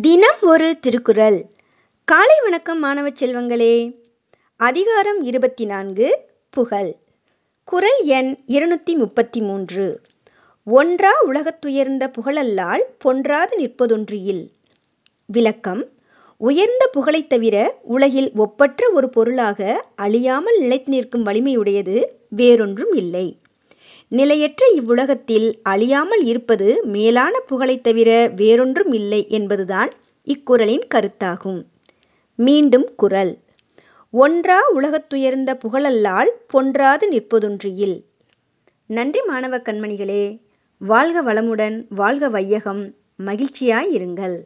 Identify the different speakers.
Speaker 1: தினம் ஒரு திருக்குறள். காலை வணக்கம் மாணவ செல்வங்களே. அதிகாரம் இருபத்தி நான்கு புகழ். குரல் எண் இருநூற்றி முப்பத்தி மூன்று ஒன்றா உலகத்துயர்ந்த புகழல்லால் பொன்றாது நிற்பதொன்று இல். விளக்கம் உயர்ந்த புகழைத் தவிர உலகில் ஒப்பற்ற ஒரு பொருளாக அழியாமல் நிலைத்து நிற்கும் வலிமையுடையது வேறொன்றும் இல்லை. நிலையற்ற இவ்வுலகத்தில் அழியாமல் இருப்பது மேலான புகழைத் தவிர வேறொன்றும் இல்லை என்பதுதான் இக்குறளின் கருத்தாகும். மீண்டும் குரல் ஒன்றா உலகத்துயர்ந்த புகழல்லால் பொன்றாது நிற்பதொன்றியில். நன்றி மாணவ கண்மணிகளே. வாழ்க வளமுடன் வாழ்க வையகம். மகிழ்ச்சியாய் இருங்கள்.